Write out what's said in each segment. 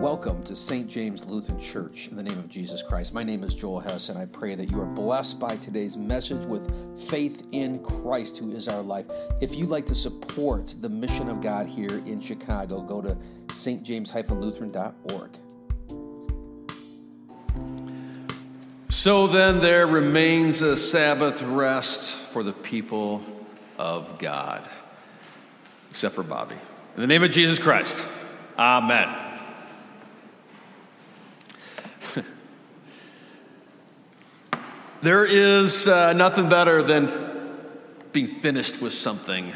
Welcome to St. James Lutheran Church in the name of Jesus Christ. My name is Joel Hess, and I pray that you are blessed by today's message with faith in Christ, who is our life. If you'd like to support the mission of God here in Chicago, go to stjames-lutheran.org. So then, there remains a Sabbath rest for the people of God, except for Bobby. In the name of Jesus Christ, Amen. There is uh, nothing better than being finished with something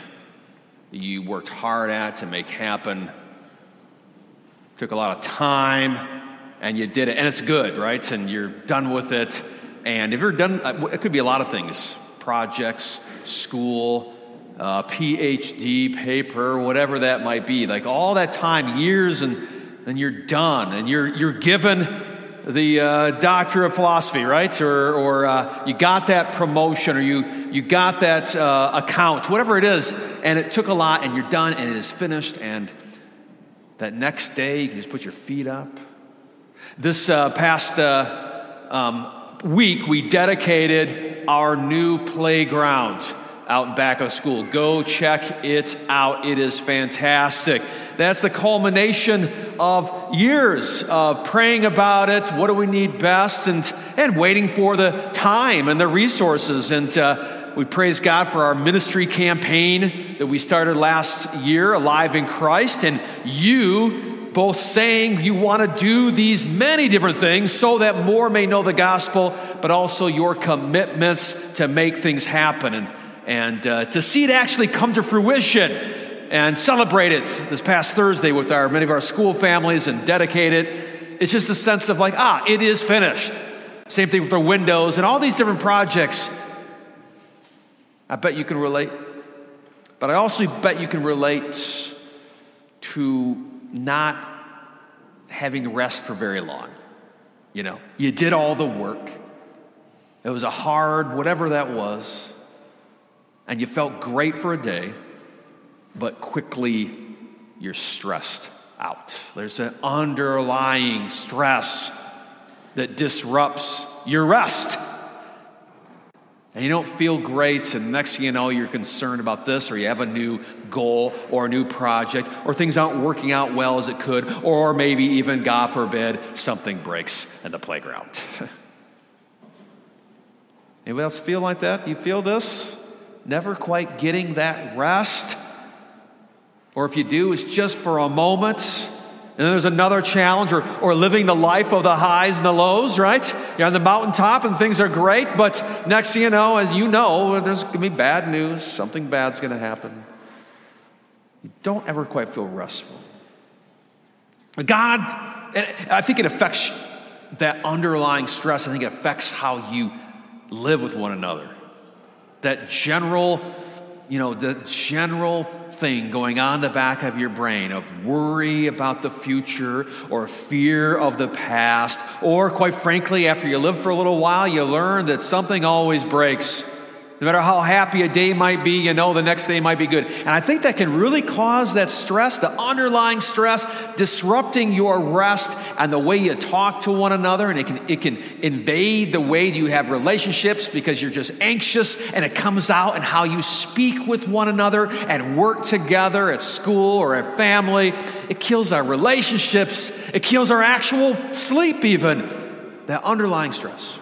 you worked hard at to make happen. Took a lot of time, and you did it, and it's good, right? And you're done with it. And if you're done, uh, it could be a lot of things projects, school, uh, PhD, paper, whatever that might be. Like all that time, years, and then you're done, and you're, you're given the uh, doctor of philosophy, right? Or, or uh, you got that promotion, or you, you got that uh, account, whatever it is, and it took a lot, and you're done, and it is finished, and that next day you can just put your feet up. This uh, past uh, um, week, we dedicated our new playground out back of school. Go check it out, it is fantastic. That's the culmination of years of praying about it. What do we need best? And, and waiting for the time and the resources. And uh, we praise God for our ministry campaign that we started last year, Alive in Christ. And you both saying you want to do these many different things so that more may know the gospel, but also your commitments to make things happen and, and uh, to see it actually come to fruition and celebrate it this past Thursday with our many of our school families and dedicate it. It's just a sense of like, ah, it is finished. Same thing with our windows and all these different projects. I bet you can relate. But I also bet you can relate to not having rest for very long. You know, you did all the work. It was a hard, whatever that was, and you felt great for a day but quickly you're stressed out. There's an underlying stress that disrupts your rest. And you don't feel great, and next thing you know, you're concerned about this, or you have a new goal or a new project, or things aren't working out well as it could, or maybe even, God forbid, something breaks in the playground. Anybody else feel like that? Do you feel this? Never quite getting that rest? Or if you do, it's just for a moment. And then there's another challenge, or, or living the life of the highs and the lows, right? You're on the mountaintop and things are great, but next thing you know, as you know, there's to be bad news. Something bad's to happen. You don't ever quite feel restful. But God, I think it affects that underlying stress. I think it affects how you live with one another. That general, you know, the general thing going on in the back of your brain of worry about the future or fear of the past, or quite frankly, after you live for a little while, you learn that something always breaks. No matter how happy a day might be, you know the next day might be good. And I think that can really cause that stress, the underlying stress, disrupting your rest and the way you talk to one another. And it can, it can invade the way you have relationships because you're just anxious and it comes out in how you speak with one another and work together at school or at family. It kills our relationships, it kills our actual sleep, even. That underlying stress.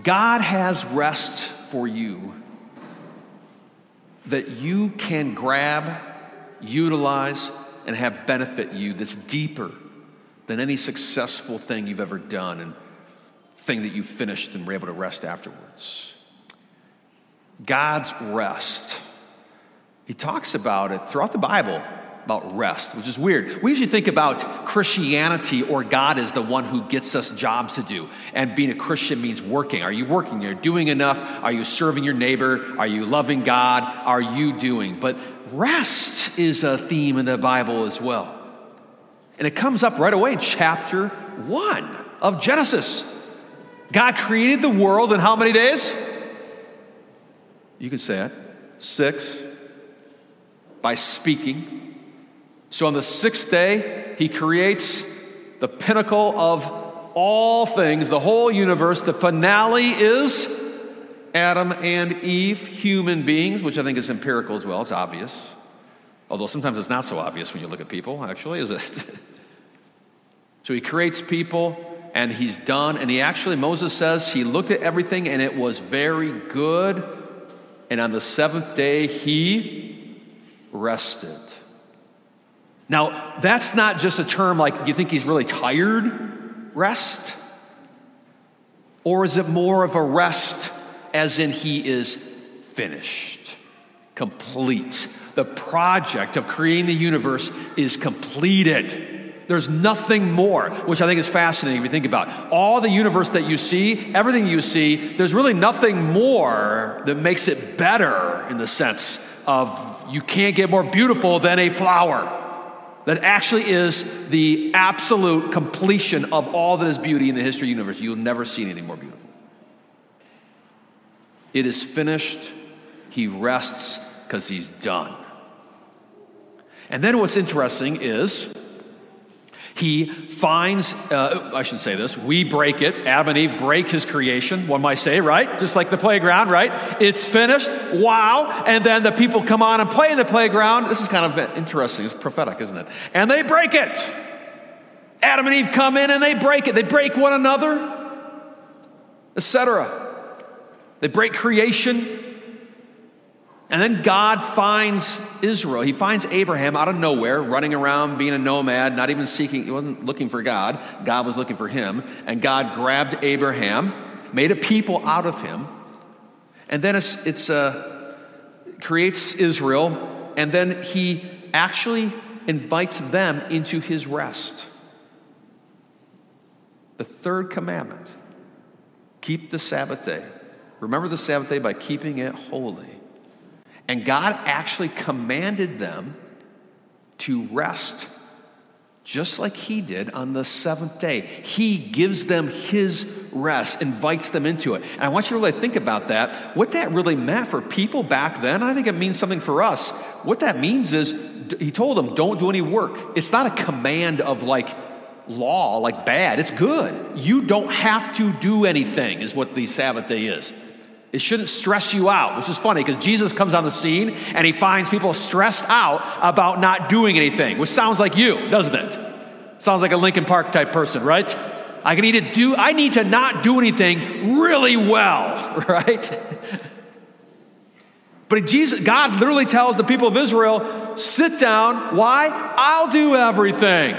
God has rest for you that you can grab, utilize, and have benefit you that's deeper than any successful thing you've ever done and thing that you finished and were able to rest afterwards. God's rest. He talks about it throughout the Bible about rest, which is weird. We usually think about Christianity or God as the one who gets us jobs to do. And being a Christian means working. Are you working? Are You're doing enough? Are you serving your neighbor? Are you loving God? Are you doing? But rest is a theme in the Bible as well. And it comes up right away in chapter 1 of Genesis. God created the world in how many days? You can say it. Six. By speaking So on the sixth day, he creates the pinnacle of all things, the whole universe. The finale is Adam and Eve, human beings, which I think is empirical as well. It's obvious. Although sometimes it's not so obvious when you look at people, actually, is it? so he creates people and he's done. And he actually, Moses says, he looked at everything and it was very good. And on the seventh day, he rested. Now, that's not just a term like, do you think he's really tired? Rest? Or is it more of a rest as in he is finished, complete? The project of creating the universe is completed. There's nothing more, which I think is fascinating if you think about. All the universe that you see, everything you see, there's really nothing more that makes it better in the sense of you can't get more beautiful than a flower that actually is the absolute completion of all that is beauty in the history of the universe. You'll never see anything more beautiful. It is finished. He rests because he's done. And then what's interesting is he finds, uh, I shouldn't say this, we break it. Adam and Eve break his creation, one might say, right? Just like the playground, right? It's finished. Wow. And then the people come on and play in the playground. This is kind of interesting. It's prophetic, isn't it? And they break it. Adam and Eve come in and they break it. They break one another, etc. They break creation. And then God finds Israel. He finds Abraham out of nowhere, running around, being a nomad, not even seeking, he wasn't looking for God. God was looking for him. And God grabbed Abraham, made a people out of him. And then it's, it's uh, creates Israel. And then he actually invites them into his rest. The third commandment keep the Sabbath day. Remember the Sabbath day by keeping it holy. And God actually commanded them to rest just like He did on the seventh day. He gives them His rest, invites them into it. And I want you to really think about that. What that really meant for people back then, I think it means something for us. What that means is, He told them, don't do any work. It's not a command of like, law like bad it's good you don't have to do anything is what the sabbath day is it shouldn't stress you out, which is funny because Jesus comes on the scene and he finds people stressed out about not doing anything, which sounds like you, doesn't it? Sounds like a Lincoln Park type person, right? I need to do I need to not do anything really well, right? But Jesus, God literally tells the people of Israel, sit down. Why? I'll do everything.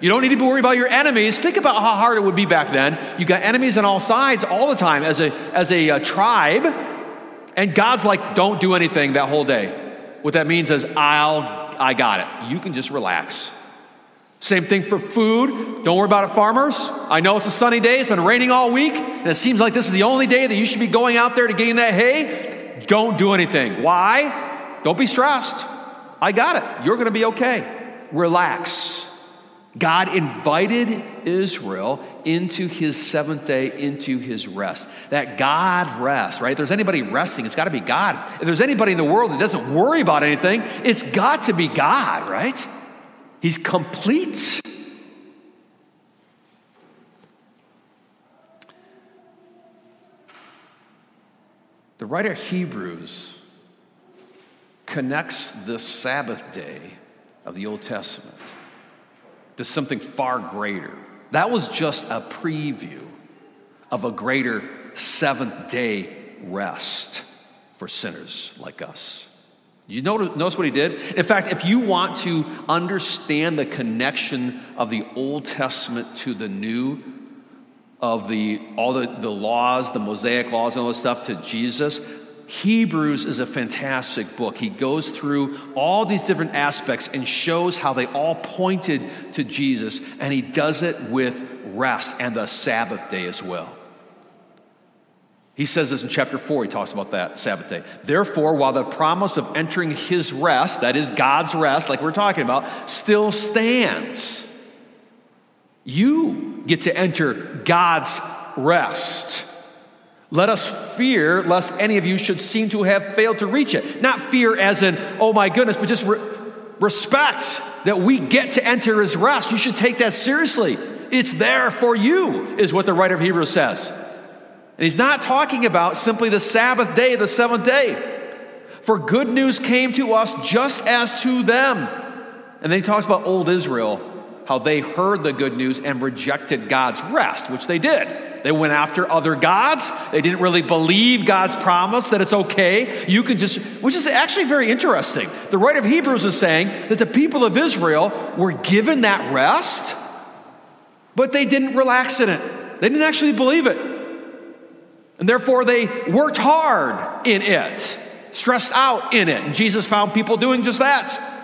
You don't need to worry about your enemies. Think about how hard it would be back then. You got enemies on all sides all the time as a as a, a uh, tribe, and God's like, don't do anything that whole day. What that means is, I'll I got it. You can just relax. Same thing for food. Don't worry about it, farmers. I know it's a sunny day. It's been raining all week, and it seems like this is the only day that you should be going out there to gain that hay. Don't do anything. Why? Don't be stressed. I got it. You're going to be okay. Relax. God invited Israel into his seventh day, into his rest. That God rest, right? If there's anybody resting, it's got to be God. If there's anybody in the world that doesn't worry about anything, it's got to be God, right? He's complete. The writer Hebrews connects this Sabbath day of the Old Testament to something far greater. That was just a preview of a greater seventh day rest for sinners like us. You notice, notice what he did? In fact, if you want to understand the connection of the Old Testament to the New, of the all the, the laws, the Mosaic laws, and all this stuff to Jesus, Hebrews is a fantastic book. He goes through all these different aspects and shows how they all pointed to Jesus, and he does it with rest and the Sabbath day as well. He says this in chapter 4, he talks about that Sabbath day. Therefore, while the promise of entering his rest, that is God's rest, like we're talking about, still stands, you get to enter God's rest. Let us fear lest any of you should seem to have failed to reach it. Not fear as in, oh my goodness, but just re- respect that we get to enter his rest. You should take that seriously. It's there for you, is what the writer of Hebrews says. And he's not talking about simply the Sabbath day, the seventh day. For good news came to us just as to them. And then he talks about old Israel, how they heard the good news and rejected God's rest, which they did. They went after other gods. They didn't really believe God's promise that it's okay. You can just, which is actually very interesting. The writer of Hebrews is saying that the people of Israel were given that rest, but they didn't relax in it. They didn't actually believe it. And therefore, they worked hard in it stressed out in it. And Jesus found people doing just that.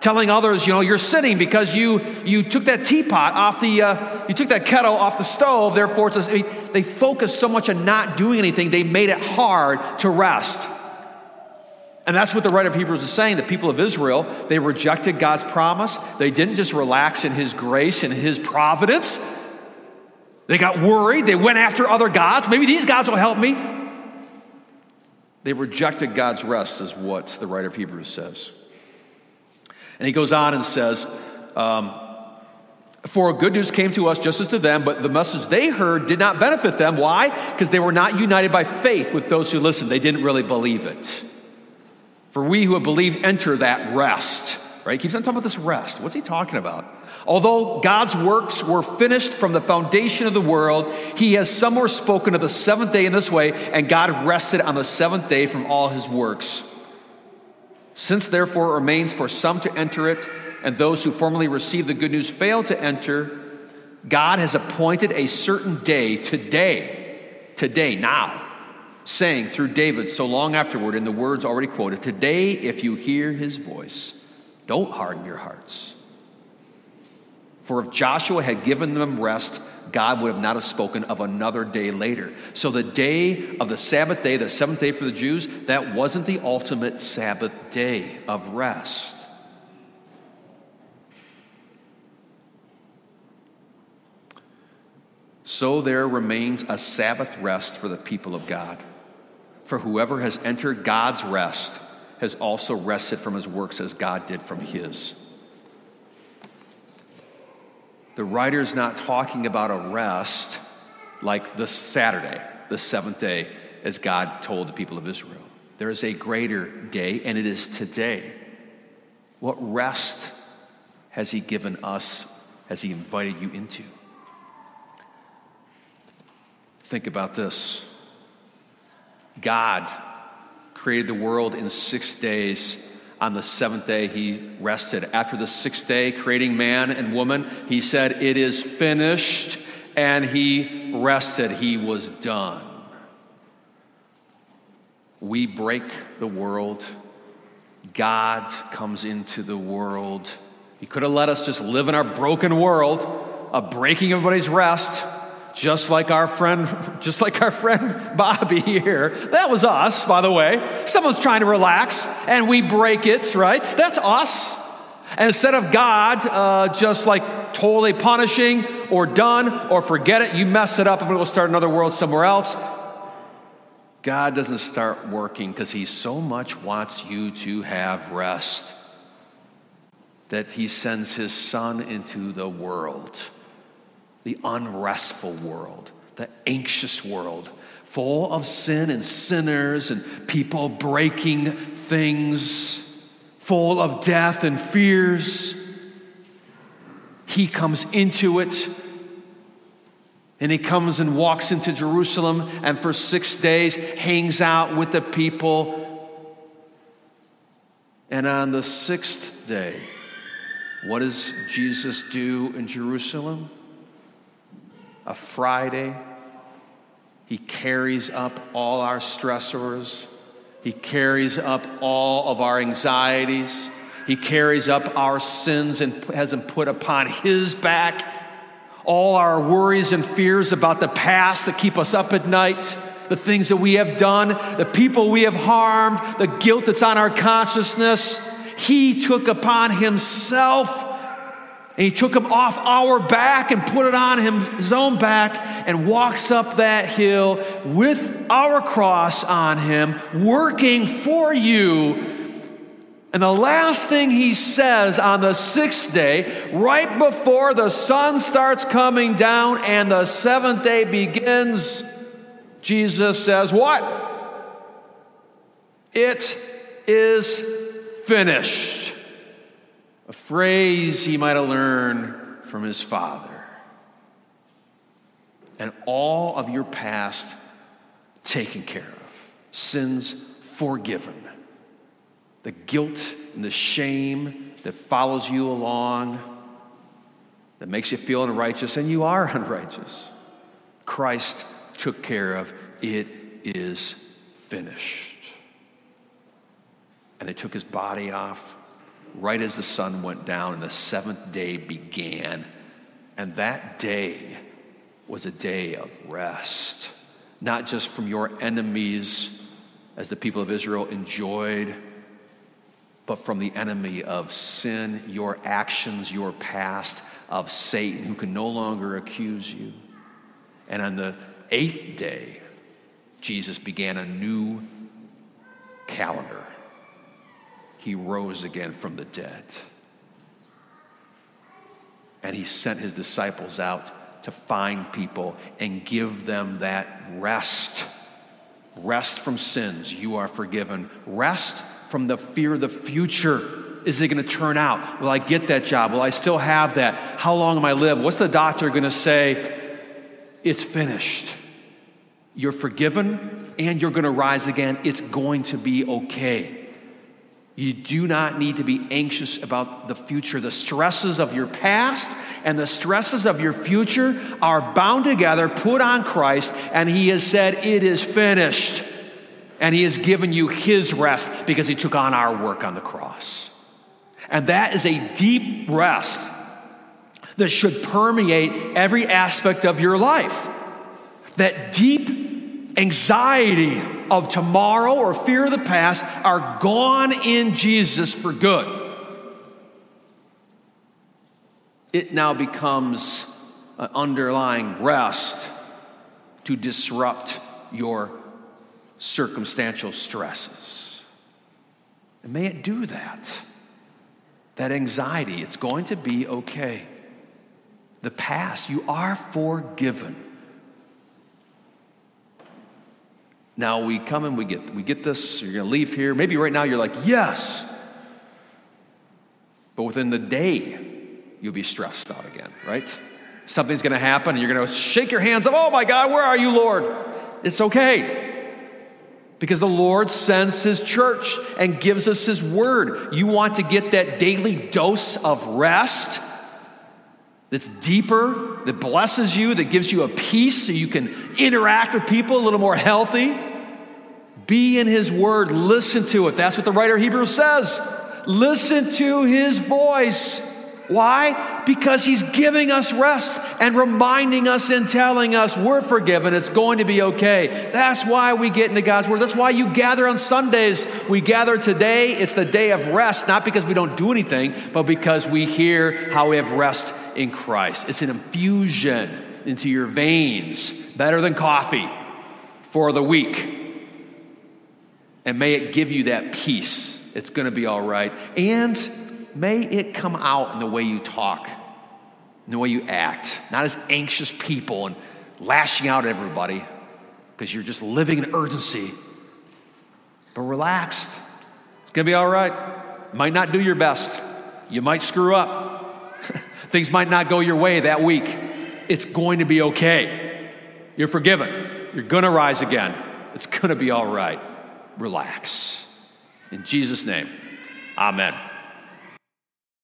Telling others, you know, you're sinning because you you took that teapot off the uh, you took that kettle off the stove. Therefore, it's just, mean, they focused so much on not doing anything, they made it hard to rest. And that's what the writer of Hebrews is saying. The people of Israel, they rejected God's promise. They didn't just relax in His grace and His providence. They got worried. They went after other gods. Maybe these gods will help me. They rejected God's rest, is what the writer of Hebrews says. And he goes on and says, um, For good news came to us just as to them, but the message they heard did not benefit them. Why? Because they were not united by faith with those who listened. They didn't really believe it. For we who have believed enter that rest. Right? He keeps on talking about this rest. What's he talking about? Although God's works were finished from the foundation of the world, he has somewhere spoken of the seventh day in this way, and God rested on the seventh day from all his works. Since therefore it remains for some to enter it, and those who formerly received the good news failed to enter, God has appointed a certain day today, today, now, saying through David so long afterward in the words already quoted, Today, if you hear his voice, don't harden your hearts for if Joshua had given them rest, God would have not have spoken of another day later. So the day of the Sabbath day, the seventh day for the Jews, that wasn't the ultimate Sabbath day of rest. So there remains a Sabbath rest for the people of God. For whoever has entered God's rest has also rested from his works as God did from his. The writer's not talking about a rest like the Saturday, the seventh day, as God told the people of Israel. There is a greater day, and it is today. What rest has He given us? Has He invited you into? Think about this God created the world in six days on the seventh day, he rested. After the sixth day, creating man and woman, he said, It is finished, and he rested. He was done. We break the world. God comes into the world. He could have let us just live in our broken world of breaking everybody's rest just like our friend just like our friend bobby here. That was us by the way. Someone's trying to relax and we break it right? That's us. And instead of god uh, just like totally punishing or done or forget it you mess it up to go start another world somewhere else. God doesn't start working because he so much wants you to have rest that he sends his son into the world the unrestful world, the anxious world, full of sin and sinners and people breaking things, full of death and fears. He comes into it. And he comes and walks into Jerusalem and for six days hangs out with the people. And on the sixth day, what does Jesus do in Jerusalem? A Friday. He carries up all our stressors. He carries up all of our anxieties. He carries up our sins and has them put upon His back. All our worries and fears about the past that keep us up at night, the things that we have done, the people we have harmed, the guilt that's on our consciousness. He took upon Himself and he took him off our back and put it on him, his own back and walks up that hill with our cross on him, working for you And the last thing he says on the sixth day, right before the sun starts coming down and the seventh day begins, Jesus says, What? It is finished. A phrase he might have learned from his father. And all of your past taken care of, sins forgiven the guilt and the shame that follows you along, that makes you feel unrighteous, and you are unrighteous. Christ took care of. It is finished. And they took his body off right as the sun went down and the seventh day began. And that day was a day of rest, not just from your enemies, as the people of Israel enjoyed but from the enemy of sin, your actions, your past, of Satan, who can no longer accuse you. And on the eighth day, Jesus began a new calendar. He rose again from the dead. And he sent his disciples out to find people and give them that rest. Rest from sins. You are forgiven. Rest from the fear of the future. Is it going to turn out? Will I get that job? Will I still have that? How long am I live? What's the doctor going to say? It's finished. You're forgiven and you're going to rise again. It's going to be okay. You do not need to be anxious about the future. The stresses of your past and the stresses of your future are bound together, put on Christ, and He has said, It is finished and He has given you His rest because He took on our work on the cross. And that is a deep rest that should permeate every aspect of your life. That deep anxiety of tomorrow or fear of the past are gone in Jesus for good. It now becomes an underlying rest to disrupt your circumstantial stresses. And may it do that. That anxiety, it's going to be okay. The past, you are forgiven. Now we come and we get we get this, you're gonna leave here. Maybe right now you're like, yes. But within the day, you'll be stressed out again, right? Something's gonna happen and you're gonna shake your hands up, oh my God, where are you, Lord? It's okay because the Lord sends His church and gives us His word. You want to get that daily dose of rest that's deeper, that blesses you, that gives you a peace so you can interact with people a little more healthy. Be in His word, listen to it. That's what the writer of Hebrews says. Listen to His voice. Why? Because he's giving us rest and reminding us and telling us we're forgiven. It's going to be okay. That's why we get into God's word. That's why you gather on Sundays. We gather today. It's the day of rest, not because we don't do anything, but because we hear how we have rest in Christ. It's an infusion into your veins, better than coffee for the week. And may it give you that peace. It's going to be all right. And may it come out in the way you talk, in the way you act, not as anxious people and lashing out at everybody because you're just living in urgency, but relaxed. It's going to be all right. might not do your best. You might screw up. Things might not go your way that week. It's going to be okay. You're forgiven. You're going to rise again. It's going to be all right. Relax. In Jesus' name, amen.